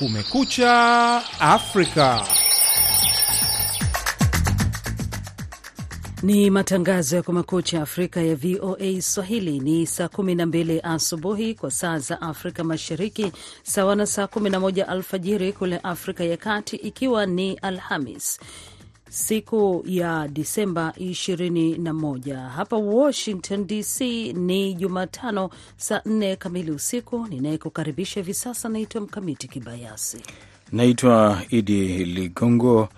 Kumekucha Afrika. Ni matangazo ya Kumekucha Afrika ya VOA Swahili. Ni saa 12 asubuhi kwa saa za Afrika Mashariki, sawa na saa 11 alfajiri kule Afrika ya Kati, ikiwa ni Alhamis siku ya Disemba 21. Hapa Washington DC ni Jumatano saa 4 kamili usiku. Ninayekukaribisha hivi sasa naitwa Mkamiti Kibayasi. Naitwa Idi Ligongo.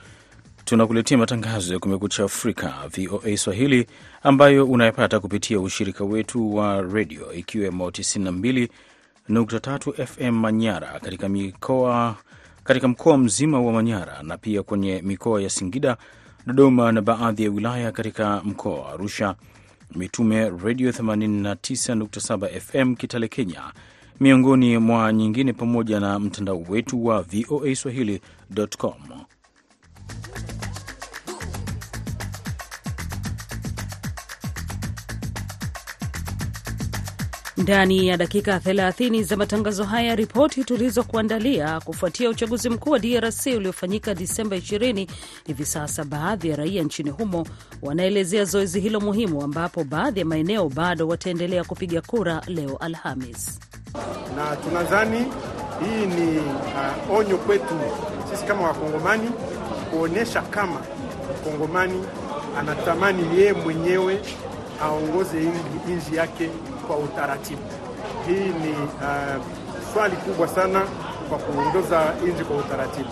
Tunakuletea matangazo ya Kumekucha Afrika VOA Swahili ambayo unayapata kupitia ushirika wetu wa redio ikiwemo 92.3 FM Manyara katika mikoa katika mkoa mzima wa Manyara na pia kwenye mikoa ya Singida, Dodoma na baadhi ya wilaya katika mkoa wa Arusha, Mitume Redio 89.7 FM Kitale, Kenya, miongoni mwa nyingine, pamoja na mtandao wetu wa VOA Swahili.com. Ndani ya dakika 30 za matangazo haya, ripoti tulizokuandalia kufuatia uchaguzi mkuu wa DRC uliofanyika Disemba 20. Hivi sasa baadhi ya raia nchini humo wanaelezea zoezi hilo muhimu, ambapo baadhi ya maeneo bado wataendelea kupiga kura leo Alhamis, na tunadhani hii ni uh, onyo kwetu sisi kama Wakongomani kuonyesha kama Mkongomani anatamani yeye mwenyewe aongoze nchi yake kwa utaratibu. Hii ni uh, swali kubwa sana kwa kuongoza nchi kwa utaratibu.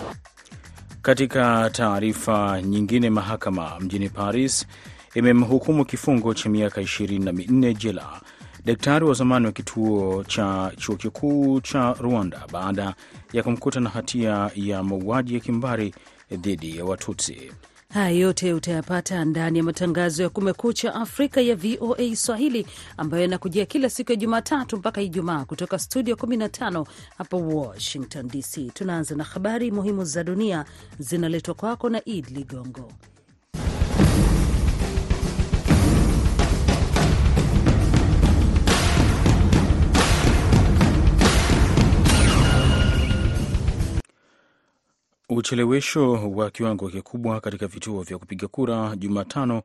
Katika taarifa nyingine, mahakama mjini Paris imemhukumu kifungo cha miaka ishirini na minne jela daktari wa zamani wa kituo cha chuo kikuu cha Rwanda baada ya kumkuta na hatia ya mauaji ya kimbari dhidi ya Watutsi. Haya yote utayapata ndani ya matangazo ya Kumekucha Afrika ya VOA Swahili ambayo yanakujia kila siku ya Jumatatu mpaka Ijumaa kutoka studio 15 hapa Washington DC. Tunaanza na habari muhimu za dunia zinaletwa kwako na Id Ligongo. Uchelewesho wa kiwango kikubwa katika vituo vya kupiga kura Jumatano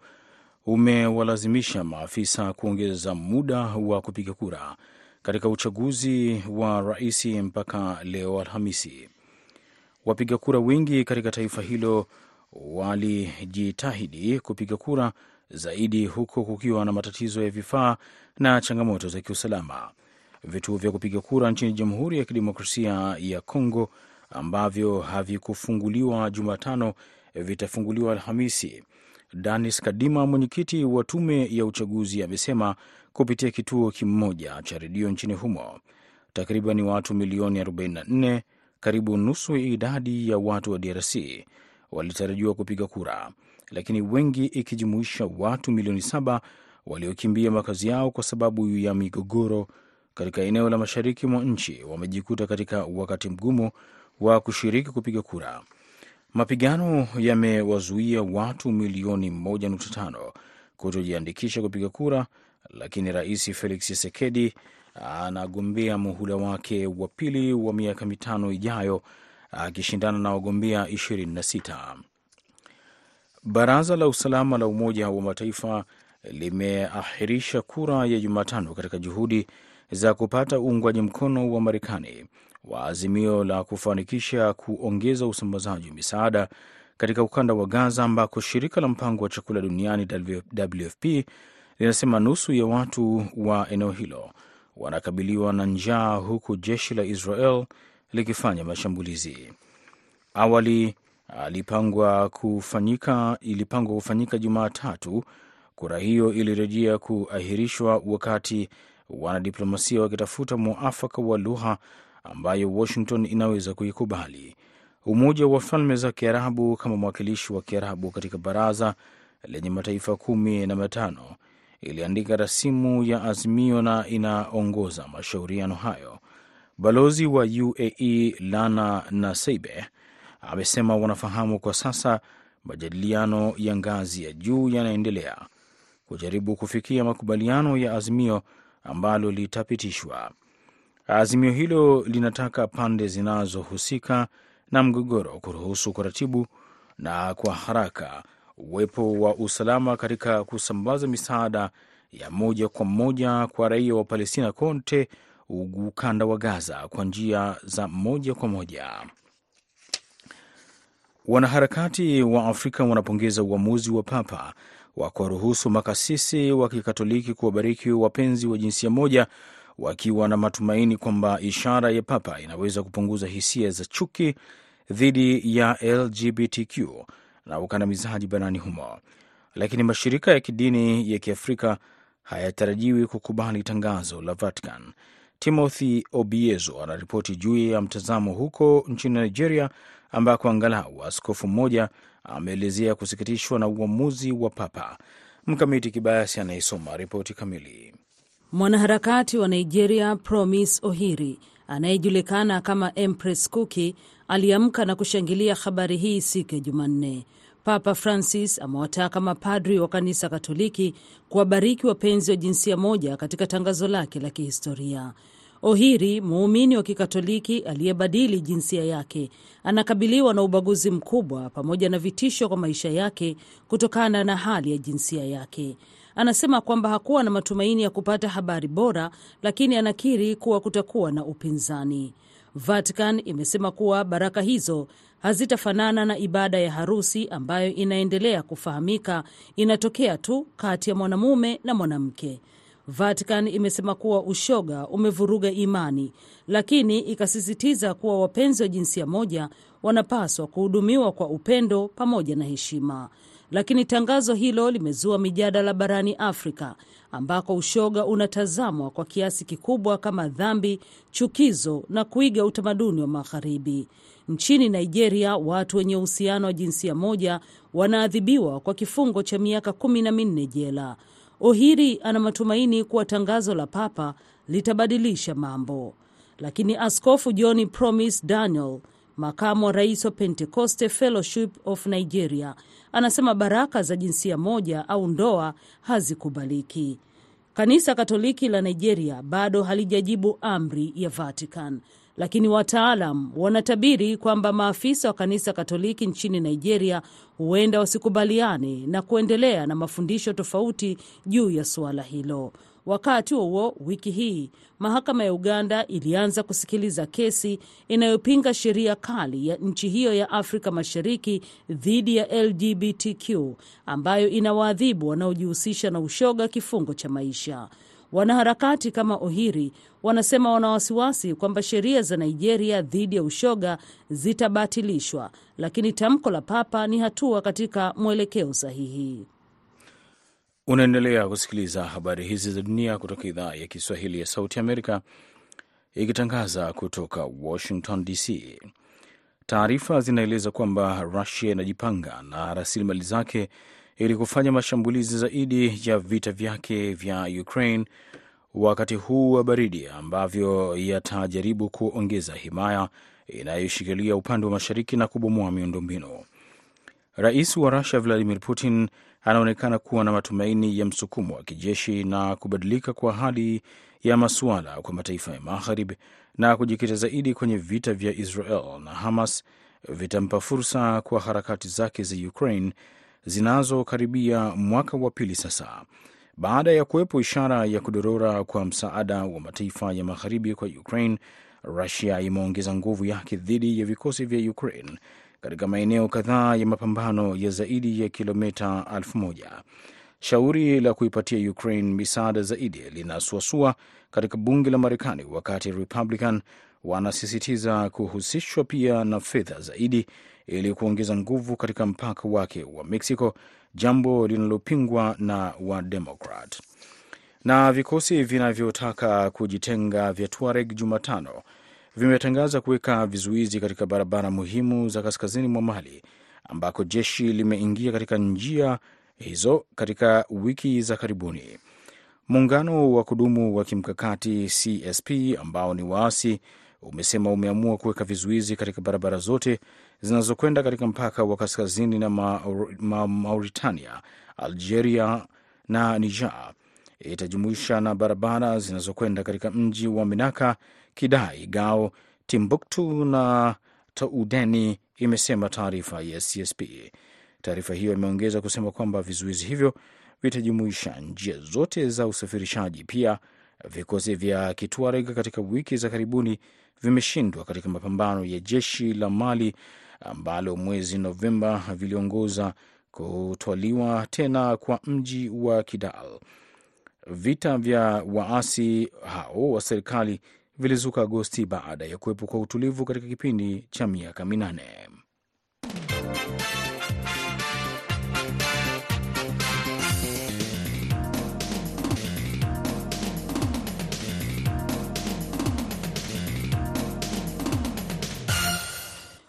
umewalazimisha maafisa kuongeza muda wa kupiga kura katika uchaguzi wa rais mpaka leo Alhamisi. Wapiga kura wengi katika taifa hilo walijitahidi kupiga kura zaidi, huku kukiwa na matatizo ya vifaa na changamoto za kiusalama. Vituo vya kupiga kura nchini Jamhuri ya Kidemokrasia ya Kongo ambavyo havikufunguliwa Jumatano vitafunguliwa Alhamisi. Danis Kadima, mwenyekiti wa tume ya uchaguzi, amesema kupitia kituo kimoja cha redio nchini humo. Takriban watu milioni 44, karibu nusu ya idadi ya watu wa DRC, walitarajiwa kupiga kura, lakini wengi, ikijumuisha watu milioni saba waliokimbia makazi yao kwa sababu ya migogoro katika eneo la mashariki mwa nchi, wamejikuta katika wakati mgumu wa kushiriki kupiga kura. Mapigano yamewazuia watu milioni 1.5 kutojiandikisha kupiga kura, lakini Rais Felix Tshisekedi anagombea muhula wake wa pili wa miaka mitano ijayo akishindana na wagombea 26. Baraza la usalama la Umoja wa Mataifa limeahirisha kura ya Jumatano katika juhudi za kupata uungwaji mkono wa Marekani wa azimio la kufanikisha kuongeza usambazaji wa misaada katika ukanda wa Gaza ambako shirika la mpango wa chakula duniani WFP linasema nusu ya watu wa eneo hilo wanakabiliwa na njaa huku jeshi la Israel likifanya mashambulizi. Awali ilipangwa kufanyika ilipangwa kufanyika Jumatatu. Kura hiyo ilirejea kuahirishwa wakati wanadiplomasia wakitafuta mwafaka wa lugha ambayo Washington inaweza kuikubali. Umoja wa Falme za Kiarabu kama mwakilishi wa Kiarabu katika baraza lenye mataifa kumi na matano iliandika rasimu ya azimio na inaongoza mashauriano hayo. Balozi wa UAE Lana Naseibe amesema wanafahamu kwa sasa majadiliano ya ngazi ya juu yanaendelea kujaribu kufikia makubaliano ya azimio ambalo litapitishwa. Azimio hilo linataka pande zinazohusika na mgogoro kuruhusu kuratibu na kwa haraka uwepo wa usalama katika kusambaza misaada ya moja kwa moja kwa raia wa Palestina kote ukanda wa Gaza kwa njia za moja kwa moja. Wanaharakati wa Afrika wanapongeza uamuzi wa Papa wa kuwaruhusu makasisi wa Kikatoliki kuwabariki wapenzi wa jinsia moja, wakiwa na matumaini kwamba ishara ya Papa inaweza kupunguza hisia za chuki dhidi ya LGBTQ na ukandamizaji barani humo. Lakini mashirika ya kidini ya Kiafrika hayatarajiwi kukubali tangazo la Vatican. Timothy Obiezo anaripoti juu ya mtazamo huko nchini Nigeria, ambako angalau askofu mmoja ameelezea kusikitishwa na uamuzi wa Papa. Mkamiti Kibayasi anayesoma ripoti kamili. Mwanaharakati wa Nigeria Promise Ohiri anayejulikana kama Empress Kuki aliamka na kushangilia habari hii siku ya Jumanne. Papa Francis amewataka mapadri wa kanisa Katoliki kuwabariki wapenzi wa jinsia moja katika tangazo lake la kihistoria. Ohiri, muumini wa Kikatoliki aliyebadili jinsia yake, anakabiliwa na ubaguzi mkubwa pamoja na vitisho kwa maisha yake kutokana na hali ya jinsia yake. Anasema kwamba hakuwa na matumaini ya kupata habari bora, lakini anakiri kuwa kutakuwa na upinzani. Vatican imesema kuwa baraka hizo hazitafanana na ibada ya harusi ambayo inaendelea kufahamika inatokea tu kati ya mwanamume na mwanamke. Vatican imesema kuwa ushoga umevuruga imani, lakini ikasisitiza kuwa wapenzi wa jinsia moja wanapaswa kuhudumiwa kwa upendo pamoja na heshima. Lakini tangazo hilo limezua mijadala barani Afrika ambako ushoga unatazamwa kwa kiasi kikubwa kama dhambi, chukizo na kuiga utamaduni wa Magharibi. Nchini Nigeria, watu wenye uhusiano wa jinsia moja wanaadhibiwa kwa kifungo cha miaka kumi na minne jela. Ohiri ana matumaini kuwa tangazo la Papa litabadilisha mambo, lakini Askofu John Promise Daniel, makamu wa rais wa Pentecoste Fellowship of Nigeria, anasema baraka za jinsia moja au ndoa hazikubaliki. Kanisa Katoliki la Nigeria bado halijajibu amri ya Vatican, lakini wataalam wanatabiri kwamba maafisa wa kanisa Katoliki nchini Nigeria huenda wasikubaliane na kuendelea na mafundisho tofauti juu ya suala hilo. Wakati huo wiki hii mahakama ya Uganda ilianza kusikiliza kesi inayopinga sheria kali ya nchi hiyo ya Afrika Mashariki dhidi ya LGBTQ ambayo inawaadhibu wanaojihusisha na ushoga kifungo cha maisha. Wanaharakati kama Ohiri wanasema wana wasiwasi kwamba sheria za Nigeria dhidi ya ushoga zitabatilishwa, lakini tamko la Papa ni hatua katika mwelekeo sahihi. Unaendelea kusikiliza habari hizi za dunia kutoka idhaa ya Kiswahili ya Sauti Amerika ikitangaza kutoka Washington DC. Taarifa zinaeleza kwamba Rusia inajipanga na rasilimali zake ili kufanya mashambulizi zaidi ya vita vyake vya Ukraine wakati huu wa baridi ambavyo yatajaribu kuongeza himaya inayoshikilia upande wa mashariki na kubomoa miundombinu. Rais wa Rusia Vladimir Putin anaonekana kuwa na matumaini ya msukumo wa kijeshi na kubadilika kwa hali ya masuala kwa mataifa ya Magharibi na kujikita zaidi kwenye vita vya Israel na Hamas vitampa fursa kwa harakati zake za Ukraine zinazokaribia mwaka wa pili sasa, baada ya kuwepo ishara ya kudorora kwa msaada wa mataifa ya Magharibi kwa Ukraine. Rusia imeongeza nguvu yake dhidi ya vikosi vya Ukraine katika maeneo kadhaa ya mapambano ya zaidi ya kilomita elfu moja. Shauri la kuipatia Ukraine misaada zaidi linasuasua katika bunge la Marekani, wakati Republican wanasisitiza kuhusishwa pia na fedha zaidi ili kuongeza nguvu katika mpaka wake wa Mexico, jambo linalopingwa na Wademokrat. Na vikosi vinavyotaka kujitenga vya Tuareg Jumatano vimetangaza kuweka vizuizi katika barabara muhimu za kaskazini mwa Mali ambako jeshi limeingia katika njia hizo katika wiki za karibuni. Muungano wa kudumu wa kimkakati CSP ambao ni waasi umesema umeamua kuweka vizuizi katika barabara zote zinazokwenda katika mpaka wa kaskazini na Maur ma Mauritania, Algeria na Niger itajumuisha na barabara zinazokwenda katika mji wa Minaka, Kidai, Gao, Timbuktu na Taudeni, imesema taarifa ya CSP. Taarifa hiyo imeongeza kusema kwamba vizuizi hivyo vitajumuisha njia zote za usafirishaji. Pia vikosi vya Kituareg katika wiki za karibuni vimeshindwa katika mapambano ya jeshi la Mali ambalo mwezi Novemba viliongoza kutwaliwa tena kwa mji wa Kidal. Vita vya waasi hao wa serikali vilizuka Agosti baada ya kuwepo kwa utulivu katika kipindi cha miaka minane.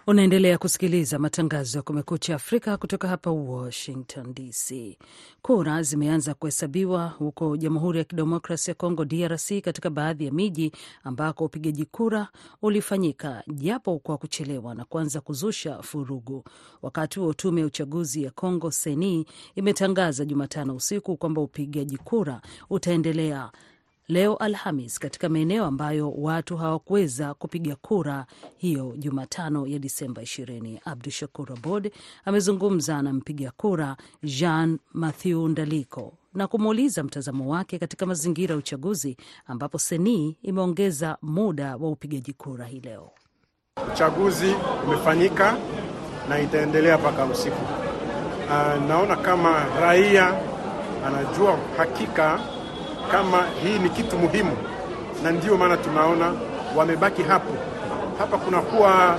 Unaendelea kusikiliza matangazo ya Kumekucha Afrika kutoka hapa Washington DC. Kura zimeanza kuhesabiwa huko Jamhuri ya Kidemokrasi ya Kongo, DRC, katika baadhi ya miji ambako upigaji kura ulifanyika japo kwa kuchelewa na kuanza kuzusha furugu. Wakati huo tume ya uchaguzi ya Kongo Seni imetangaza Jumatano usiku kwamba upigaji kura utaendelea leo Alhamis katika maeneo ambayo watu hawakuweza kupiga kura hiyo Jumatano ya Disemba 20. Abdu Shakur Abod amezungumza na mpiga kura Jean Mathieu Ndaliko na kumuuliza mtazamo wake katika mazingira ya uchaguzi ambapo Seni imeongeza muda wa upigaji kura hii leo. Uchaguzi umefanyika na itaendelea mpaka usiku. Uh, naona kama raia anajua hakika kama hii ni kitu muhimu, na ndiyo maana tunaona wamebaki hapo. Hapa kunakuwa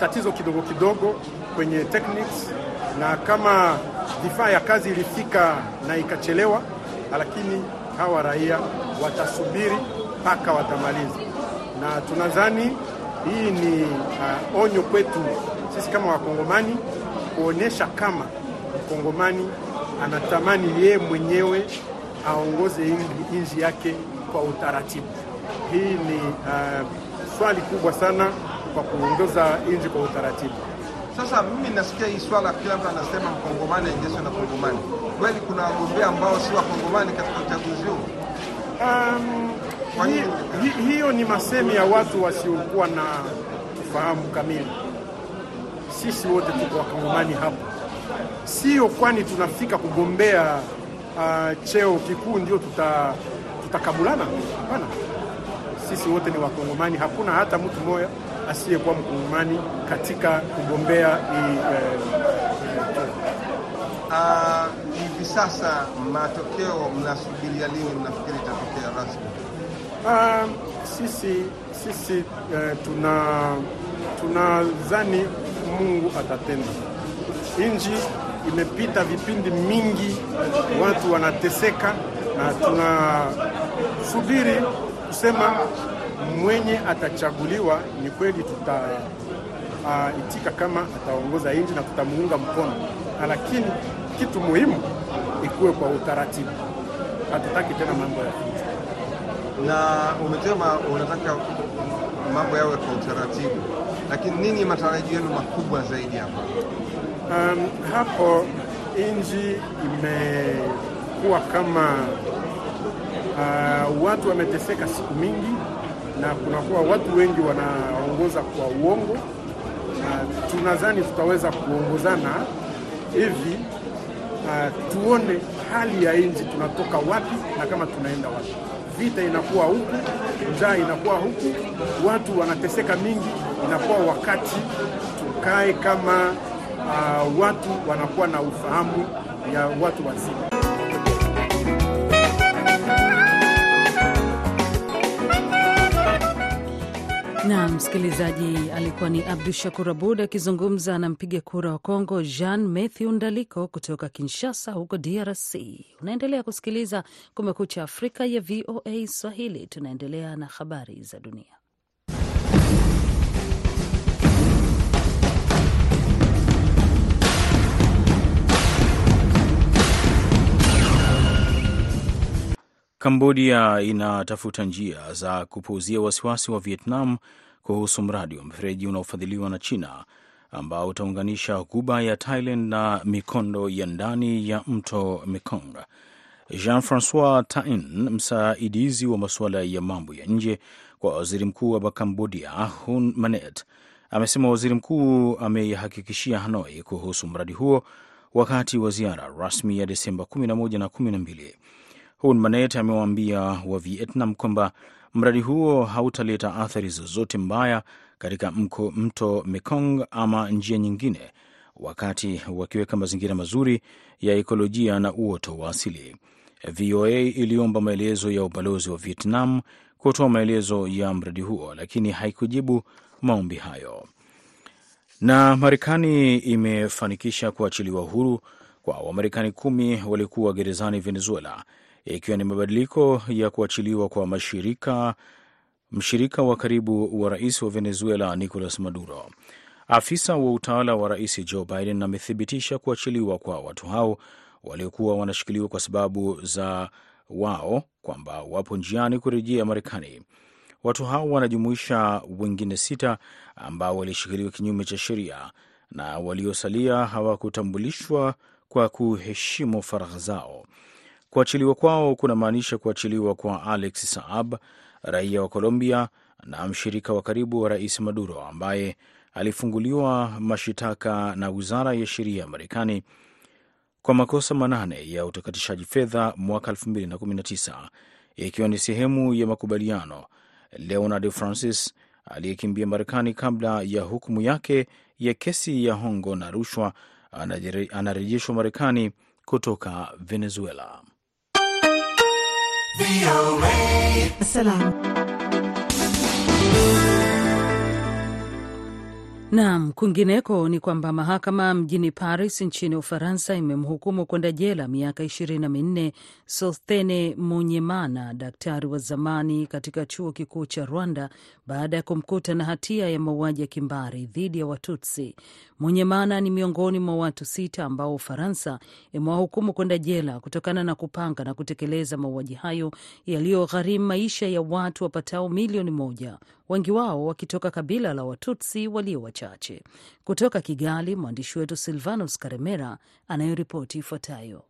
tatizo kidogo kidogo kwenye techniques, na kama vifaa ya kazi ilifika na ikachelewa, lakini hawa raia watasubiri mpaka watamaliza, na tunadhani hii ni uh, onyo kwetu sisi kama Wakongomani kuonyesha kama Mkongomani anatamani yeye mwenyewe aongoze nchi yake kwa utaratibu. Hii ni uh, swali kubwa sana kwa kuongoza nchi kwa utaratibu. Sasa mimi nasikia hii swala, kila mtu anasema mkongomani aendeshwe na kongomani. Kweli kuna wagombea ambao si wakongomani katika uchaguzi huu? Um, hi, hi, hiyo ni masemi ya watu wasiokuwa na ufahamu kamili. Sisi wote tuko wakongomani hapo, sio kwani tunafika kugombea Uh, cheo kikuu ndio tuta, tutakabulana? Hapana, sisi wote ni Wakongomani. Hakuna hata mtu mmoja asiyekuwa Mkongomani katika kugombea hii hivi. Uh, sasa matokeo mnasubiria lini? Mnafikiri itatokea rasmi? Uh, sisi sisi uh, tuna tunadhani Mungu atatenda inji imepita vipindi mingi, watu wanateseka, na tunasubiri kusema mwenye atachaguliwa ni kweli, tutaitika uh, kama ataongoza nchi na tutamuunga mkono, lakini kitu muhimu ikuwe kwa utaratibu. Hatutaki tena mambo ya fujo. Na umesema unataka mambo yawe kwa utaratibu, lakini nini matarajio yenu makubwa zaidi hapa? Um, hapo nchi imekuwa kama uh, watu wameteseka siku mingi, na kunakuwa watu wengi wanaongoza kwa uongo. Uh, tunadhani tutaweza kuongozana hivi uh, tuone hali ya nchi tunatoka wapi na kama tunaenda wapi. Vita inakuwa huku, njaa inakuwa huku, watu wanateseka mingi, inakuwa wakati tukae kama Uh, watu wanakuwa na ufahamu ya watu wazima. Na msikilizaji, alikuwa ni Abdu Shakur Abud akizungumza na mpiga kura wa Kongo Jean Matthew Ndaliko kutoka Kinshasa huko DRC. Unaendelea kusikiliza Kumekucha Afrika ya VOA Swahili. Tunaendelea na habari za dunia. Kambodia inatafuta njia za kupuuzia wasiwasi wa Vietnam kuhusu mradi wa mfereji unaofadhiliwa na China ambao utaunganisha ghuba ya Thailand na mikondo ya ndani ya mto Mekong. Jean Francois Tain, msaidizi wa masuala ya mambo ya nje kwa waziri mkuu wa Kambodia Hun Manet, amesema waziri mkuu ameihakikishia Hanoi kuhusu mradi huo wakati wa ziara rasmi ya Desemba 11 na 12. Hun Manet amewaambia wa Vietnam kwamba mradi huo hautaleta athari zozote mbaya katika mko, mto Mekong ama njia nyingine, wakati wakiweka mazingira mazuri ya ekolojia na uoto wa asili. VOA iliomba maelezo ya ubalozi wa Vietnam kutoa maelezo ya mradi huo, lakini haikujibu maombi hayo. Na Marekani imefanikisha kuachiliwa huru kwa Wamarekani kumi waliokuwa gerezani Venezuela, ikiwa ni mabadiliko ya kuachiliwa kwa mashirika mshirika wa karibu wa rais wa Venezuela Nicolas Maduro. Afisa wa utawala wa rais Joe Biden amethibitisha kuachiliwa kwa watu hao waliokuwa wanashikiliwa kwa sababu za wao kwamba wapo njiani kurejea Marekani. Watu hao wanajumuisha wengine sita ambao walishikiliwa kinyume cha sheria na waliosalia hawakutambulishwa kwa kuheshimu faragha zao. Kuachiliwa kwao kunamaanisha kuachiliwa kwa Alex Saab, raia wa Colombia na mshirika wa karibu wa rais Maduro, ambaye alifunguliwa mashitaka na wizara ya sheria ya Marekani kwa makosa manane ya utakatishaji fedha mwaka 2019 ikiwa ni sehemu ya makubaliano. Leonard Francis aliyekimbia Marekani kabla ya hukumu yake ya kesi ya hongo na rushwa anarejeshwa Marekani kutoka Venezuela. VOA. Assalam. Naam, kwingineko ni kwamba mahakama mjini Paris nchini Ufaransa imemhukumu kwenda jela miaka ishirini na minne Sosthene Munyemana, daktari wa zamani katika chuo kikuu cha Rwanda baada ya kumkuta na hatia ya mauaji ya kimbari dhidi ya Watutsi. Munyemana ni miongoni mwa watu sita ambao Ufaransa imewahukumu kwenda jela kutokana na kupanga na kutekeleza mauaji hayo yaliyogharimu maisha ya watu wapatao milioni moja, wengi wao wakitoka kabila la Watutsi walio wachache. Kutoka Kigali, mwandishi wetu Silvanus Karemera anayoripoti ifuatayo.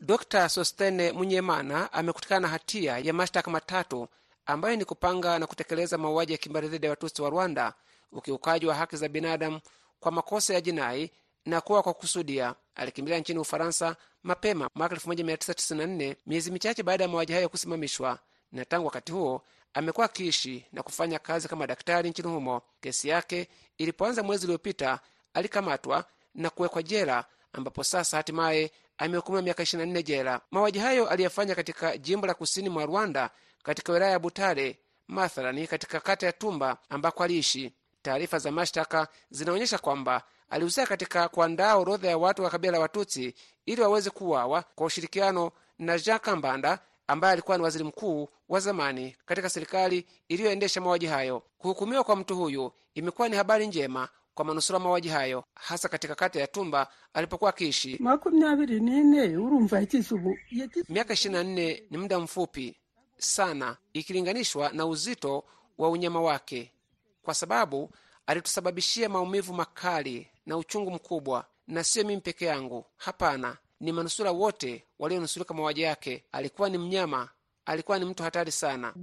Dr Sostene Munyemana amekutikana na hatia ya mashtaka matatu ambayo ni kupanga na kutekeleza mauaji ya kimbari dhidi ya Watutsi wa Rwanda, ukiukaji wa haki za binadamu kwa makosa ya jinai na kuwa kwa kusudia. Alikimbilia nchini Ufaransa mapema mwaka 1994 miezi michache baada ya mauaji hayo kusimamishwa, na tangu wakati huo amekuwa akiishi na kufanya kazi kama daktari nchini humo. Kesi yake ilipoanza mwezi uliopita, alikamatwa na kuwekwa jela, ambapo sasa hatimaye amehukumiwa miaka 24 jela. Mauaji hayo aliyefanya katika jimbo la kusini mwa Rwanda, katika wilaya ya Butare, mathalani katika kata ya Tumba ambako aliishi. Taarifa za mashtaka zinaonyesha kwamba alihusika katika kuandaa orodha ya watu wa kabila la Watutsi ili waweze kuuawa kwa ushirikiano na Jean Kambanda ambaye alikuwa ni waziri mkuu wa zamani katika serikali iliyoendesha mauaji hayo. Kuhukumiwa kwa mtu huyu imekuwa ni habari njema kwa manusura mauaji hayo, hasa katika kata ya Tumba alipokuwa akiishi. Miaka 24 ni muda mfupi sana ikilinganishwa na uzito wa unyama wake, kwa sababu alitusababishia maumivu makali na uchungu mkubwa, na siyo mimi peke yangu. Hapana, ni manusura wote walionusurika mauaji yake. Alikuwa ni mnyama, alikuwa ni mtu hatari sana.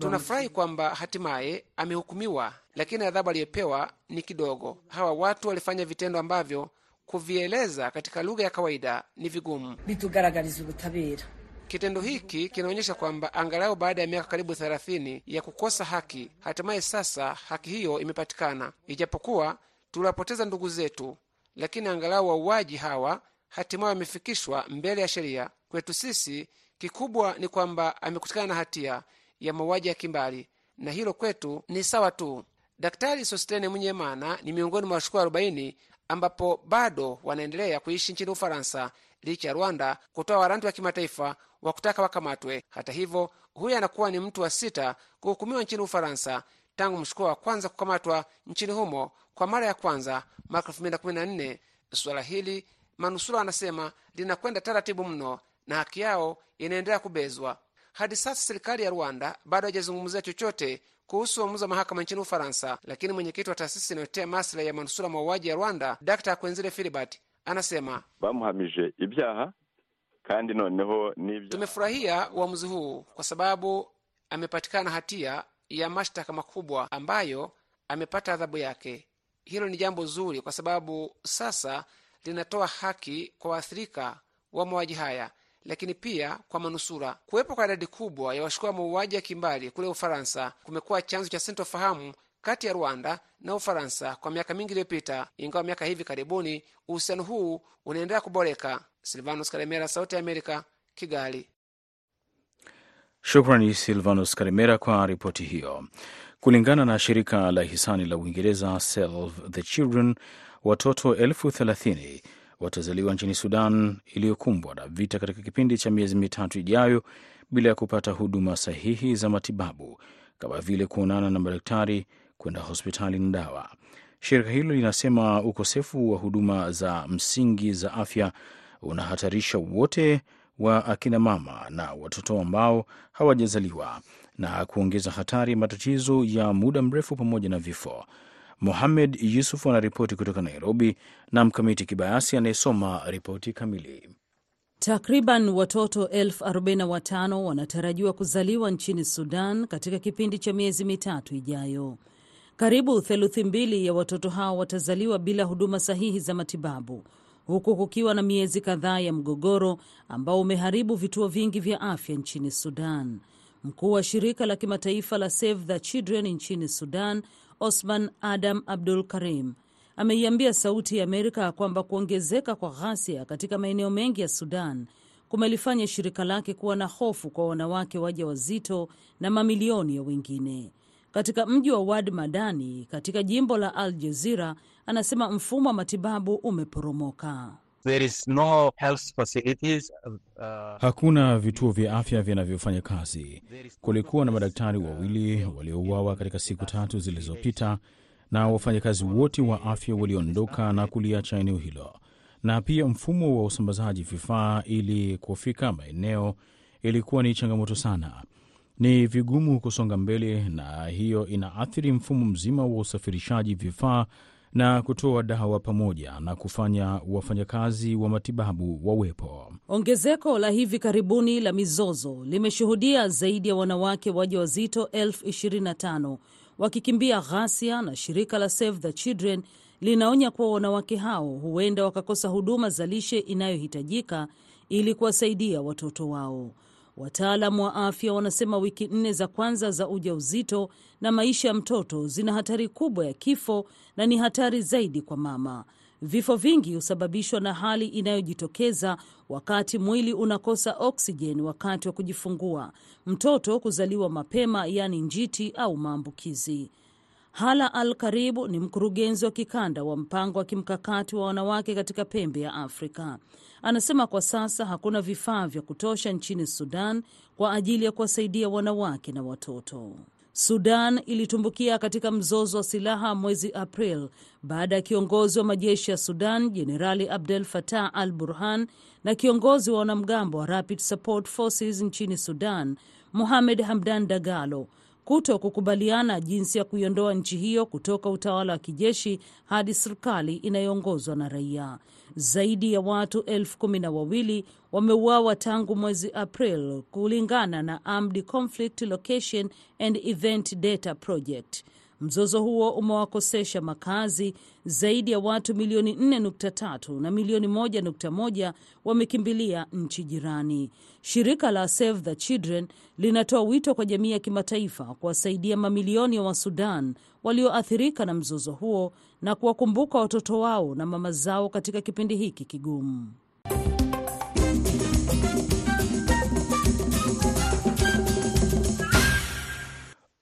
Tunafurahi kwamba hatimaye amehukumiwa, lakini adhabu aliyopewa ni kidogo. Hawa watu walifanya vitendo ambavyo kuvieleza katika lugha ya kawaida ni vigumu. Kitendo hiki kinaonyesha kwamba angalau baada ya miaka karibu thelathini ya kukosa haki, hatimaye sasa haki hiyo imepatikana. Ijapokuwa tuliwapoteza ndugu zetu, lakini angalau wauaji hawa hatimaye wamefikishwa mbele ya sheria. Kwetu sisi kikubwa ni kwamba amekutikana na hatia ya mauaji ya kimbali, na hilo kwetu ni sawa tu. Daktari Sostene Munyemana ni miongoni mwa washukiwa 40 ambapo bado wanaendelea kuishi nchini Ufaransa licha ya Rwanda kutoa waranti wa kimataifa wa kutaka wakamatwe. Hata hivyo, huyu anakuwa ni mtu wa sita kuhukumiwa nchini Ufaransa tangu mshukiwa wa kwanza kukamatwa nchini humo kwa mara ya kwanza mwaka 2014. Suala hili manusura anasema linakwenda taratibu mno na haki yao inaendelea kubezwa. Hadi sasa serikali ya Rwanda bado haijazungumzia chochote kuhusu uamuzi wa mahakama nchini Ufaransa, lakini mwenyekiti wa taasisi inayotetea maslahi ya manusura mauaji ya Rwanda, Dr Kwenzile Filibert anasema bamuhamije ibyaha kandi noneho n'ibyo Tumefurahia uamuzi huu kwa sababu amepatikana hatia ya mashtaka makubwa ambayo amepata adhabu yake. Hilo ni jambo zuri kwa sababu sasa linatoa haki kwa waathirika wa mauaji haya, lakini pia kwa manusura. Kuwepo kwa idadi kubwa ya washukiwa mauaji ya kimbali kule Ufaransa kumekuwa chanzo cha sintofahamu kati ya Rwanda na Ufaransa kwa miaka mingi iliyopita, ingawa miaka hivi karibuni uhusiano huu unaendelea kuboreka. Silvanos Karemera, Sauti ya Amerika, Kigali. Shukrani Silvanus Karimera kwa ripoti hiyo. Kulingana na shirika la hisani la Uingereza Save the Children, watoto elfu thelathini watazaliwa nchini Sudan iliyokumbwa na vita katika kipindi cha miezi mitatu ijayo bila ya kupata huduma sahihi za matibabu kama vile kuonana na madaktari, kwenda hospitali na dawa. Shirika hilo linasema ukosefu wa huduma za msingi za afya unahatarisha wote wa akina mama na watoto ambao hawajazaliwa na kuongeza hatari ya matatizo ya muda mrefu pamoja na vifo. Mohamed Yusuf anaripoti kutoka Nairobi na Mkamiti Kibayasi anayesoma ripoti kamili. Takriban watoto elfu 45 wanatarajiwa kuzaliwa nchini Sudan katika kipindi cha miezi mitatu ijayo. Karibu theluthi mbili ya watoto hao watazaliwa bila huduma sahihi za matibabu, huku kukiwa na miezi kadhaa ya mgogoro ambao umeharibu vituo vingi vya afya nchini Sudan. Mkuu wa shirika la kimataifa la Save the Children nchini Sudan, Osman Adam Abdul Karim, ameiambia Sauti ya Amerika kwamba kuongezeka kwa ghasia katika maeneo mengi ya Sudan kumelifanya shirika lake kuwa na hofu kwa wanawake waja wazito na mamilioni ya wengine. Katika mji wa Wad Madani katika jimbo la Al Jazira, anasema mfumo wa matibabu umeporomoka. There is no health facilities, uh, Hakuna vituo vya afya vinavyofanya kazi. Kulikuwa na madaktari wawili waliouawa katika siku tatu zilizopita, na wafanyakazi wote wa afya waliondoka na kuliacha eneo hilo, na pia mfumo wa usambazaji vifaa ili kufika maeneo ilikuwa ni changamoto sana. Ni vigumu kusonga mbele, na hiyo inaathiri mfumo mzima wa usafirishaji vifaa na kutoa dawa pamoja na kufanya wafanyakazi wa matibabu wawepo. Ongezeko la hivi karibuni la mizozo limeshuhudia zaidi ya wanawake wajawazito elfu 25 wakikimbia ghasia, na shirika la Save the Children linaonya kuwa wanawake hao huenda wakakosa huduma za lishe inayohitajika ili kuwasaidia watoto wao. Wataalamu wa afya wanasema wiki nne za kwanza za ujauzito na maisha ya mtoto zina hatari kubwa ya kifo na ni hatari zaidi kwa mama. Vifo vingi husababishwa na hali inayojitokeza wakati mwili unakosa oksijeni wakati wa kujifungua, mtoto kuzaliwa mapema, yaani njiti au maambukizi. Hala Al Karibu ni mkurugenzi wa kikanda wa mpango wa kimkakati wa wanawake katika pembe ya Afrika. Anasema kwa sasa hakuna vifaa vya kutosha nchini Sudan kwa ajili ya kuwasaidia wanawake na watoto. Sudan ilitumbukia katika mzozo wa silaha mwezi April baada ya kiongozi wa majeshi ya Sudan Jenerali Abdel Fattah al Burhan na kiongozi wa wanamgambo wa Rapid Support Forces nchini Sudan Mohamed Hamdan Dagalo kuto kukubaliana jinsi ya kuiondoa nchi hiyo kutoka utawala wa kijeshi hadi serikali inayoongozwa na raia. Zaidi ya watu elfu kumi na wawili wameuawa tangu mwezi April kulingana na Armed Conflict Location and Event Data Project. Mzozo huo umewakosesha makazi zaidi ya watu milioni 4.3 na milioni 1.1 wamekimbilia nchi jirani. Shirika la Save the Children linatoa wito kwa jamii ya kimataifa kuwasaidia mamilioni ya Wasudan walioathirika na mzozo huo na kuwakumbuka watoto wao na mama zao katika kipindi hiki kigumu.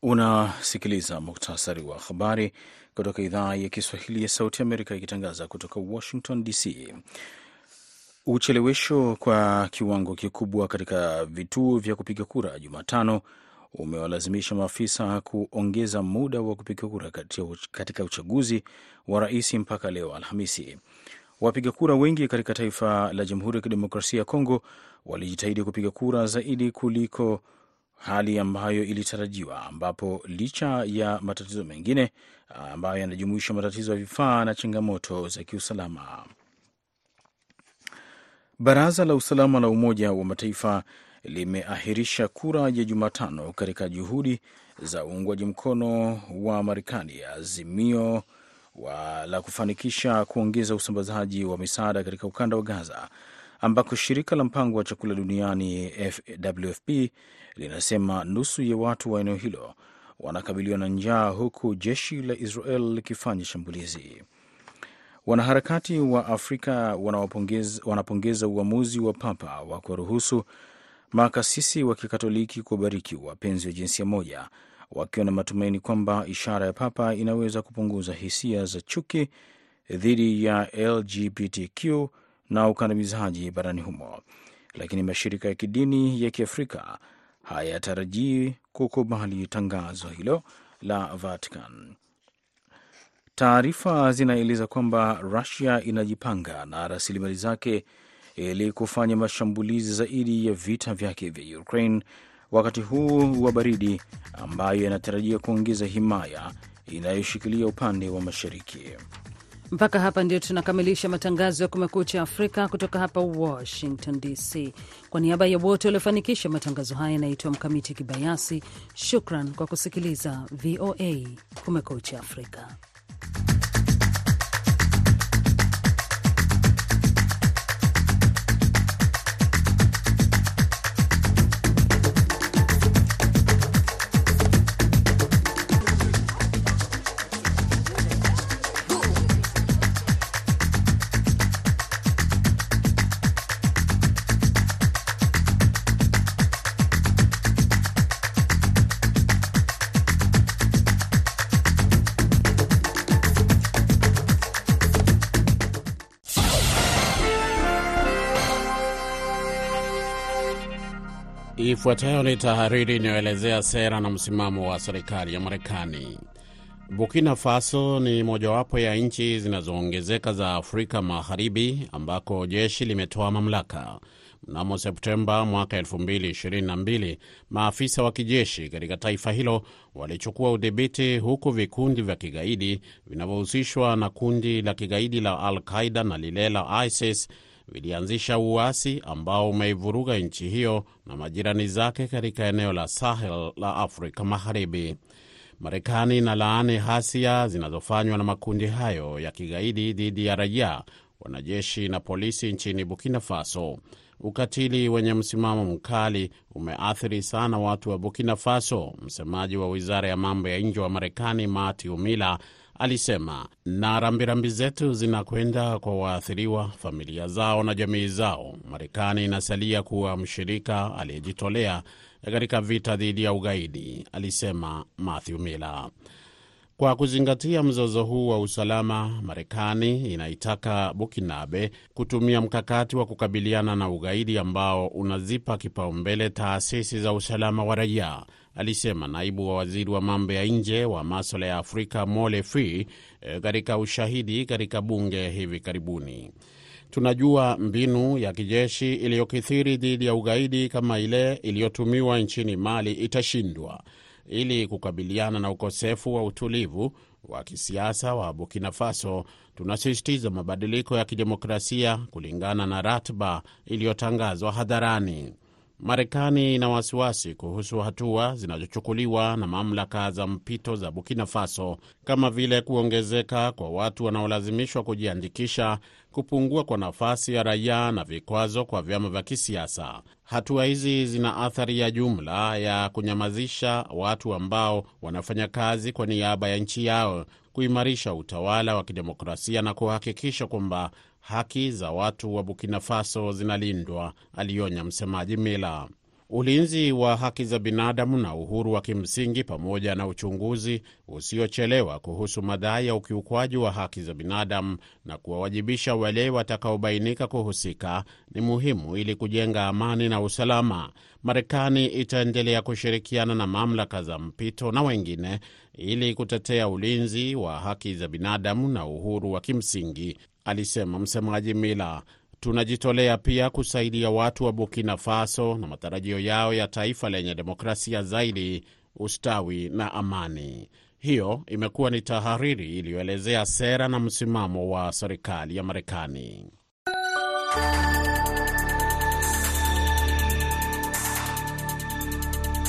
Unasikiliza muktasari wa habari kutoka idhaa ya Kiswahili ya Sauti Amerika ikitangaza kutoka Washington DC. Uchelewesho kwa kiwango kikubwa katika vituo vya kupiga kura Jumatano umewalazimisha maafisa kuongeza muda wa kupiga kura katika uchaguzi wa rais mpaka leo Alhamisi. Wapiga kura wengi katika taifa la Jamhuri ya Kidemokrasia ya Kongo walijitahidi kupiga kura zaidi kuliko hali ambayo ilitarajiwa, ambapo licha ya matatizo mengine ambayo yanajumuisha matatizo ya vifaa na changamoto za kiusalama. Baraza la usalama la Umoja wa Mataifa limeahirisha kura ya Jumatano katika juhudi za uungwaji mkono wa Marekani azimio wa la kufanikisha kuongeza usambazaji wa misaada katika ukanda wa Gaza, ambako shirika la mpango wa chakula duniani WFP linasema nusu ya watu wa eneo hilo wanakabiliwa na njaa, huku jeshi la Israel likifanya shambulizi. Wanaharakati wa Afrika wanapongeza uamuzi wa Papa wa kuwaruhusu makasisi wa Kikatoliki kuwabariki wapenzi wa jinsia moja, wakiwa na matumaini kwamba ishara ya Papa inaweza kupunguza hisia za chuki dhidi ya LGBTQ na ukandamizaji barani humo. Lakini mashirika ya kidini ya Kiafrika hayatarajii kukubali tangazo hilo la Vatican. Taarifa zinaeleza kwamba Rusia inajipanga na rasilimali zake ili kufanya mashambulizi zaidi ya vita vyake vya Ukraine wakati huu wa baridi ambayo yanatarajia kuongeza himaya inayoshikilia upande wa mashariki. Mpaka hapa ndio tunakamilisha matangazo ya Kumekucha Afrika kutoka hapa Washington DC. Kwa niaba ya wote waliofanikisha matangazo haya, yanaitwa Mkamiti Kibayasi. Shukran kwa kusikiliza VOA Kumekucha Afrika. Ifuatayo ni tahariri inayoelezea sera na msimamo wa serikali ya Marekani. Burkina Faso ni mojawapo ya nchi zinazoongezeka za Afrika Magharibi ambako jeshi limetoa mamlaka. Mnamo Septemba mwaka 2022 maafisa wa kijeshi katika taifa hilo walichukua udhibiti, huku vikundi vya kigaidi vinavyohusishwa na kundi la kigaidi la Al Qaida na lile la ISIS vilianzisha uasi ambao umeivuruga nchi hiyo na majirani zake katika eneo la Sahel la Afrika Magharibi. Marekani inalaani hasia zinazofanywa na makundi hayo ya kigaidi dhidi ya raia, wanajeshi na polisi nchini Burkina Faso. Ukatili wenye msimamo mkali umeathiri sana watu wa Burkina Faso. Msemaji wa wizara ya mambo ya nje wa Marekani Matthew Miller alisema, na rambirambi zetu zinakwenda kwa waathiriwa, familia zao na jamii zao. Marekani inasalia kuwa mshirika aliyejitolea katika vita dhidi ya ugaidi, alisema Matthew Miller. Kwa kuzingatia mzozo huu wa usalama, Marekani inaitaka Bukinabe kutumia mkakati wa kukabiliana na ugaidi ambao unazipa kipaumbele taasisi za usalama wa raia, alisema naibu wa waziri wa mambo ya nje wa maswala ya Afrika Mole Free katika ushahidi katika bunge hivi karibuni. Tunajua mbinu ya kijeshi iliyokithiri dhidi ya ugaidi kama ile iliyotumiwa nchini Mali itashindwa. Ili kukabiliana na ukosefu wa utulivu wa kisiasa wa Burkina Faso, tunasisitiza mabadiliko ya kidemokrasia kulingana na ratiba iliyotangazwa hadharani. Marekani ina wasiwasi kuhusu hatua zinazochukuliwa na mamlaka za mpito za Burkina Faso kama vile kuongezeka kwa watu wanaolazimishwa kujiandikisha, kupungua kwa nafasi ya raia na vikwazo kwa vyama vya kisiasa. Hatua hizi zina athari ya jumla ya kunyamazisha watu ambao wanafanya kazi kwa niaba ya nchi yao, kuimarisha utawala wa kidemokrasia na kuhakikisha kwamba haki za watu wa Burkina Faso zinalindwa, alionya msemaji Mila. Ulinzi wa haki za binadamu na uhuru wa kimsingi pamoja na uchunguzi usiochelewa kuhusu madai ya ukiukwaji wa haki za binadamu na kuwawajibisha wale watakaobainika kuhusika ni muhimu ili kujenga amani na usalama. Marekani itaendelea kushirikiana na mamlaka za mpito na wengine ili kutetea ulinzi wa haki za binadamu na uhuru wa kimsingi, alisema msemaji Mila. Tunajitolea pia kusaidia watu wa Burkina Faso na matarajio yao ya taifa lenye demokrasia zaidi, ustawi na amani. Hiyo imekuwa ni tahariri iliyoelezea sera na msimamo wa serikali ya Marekani.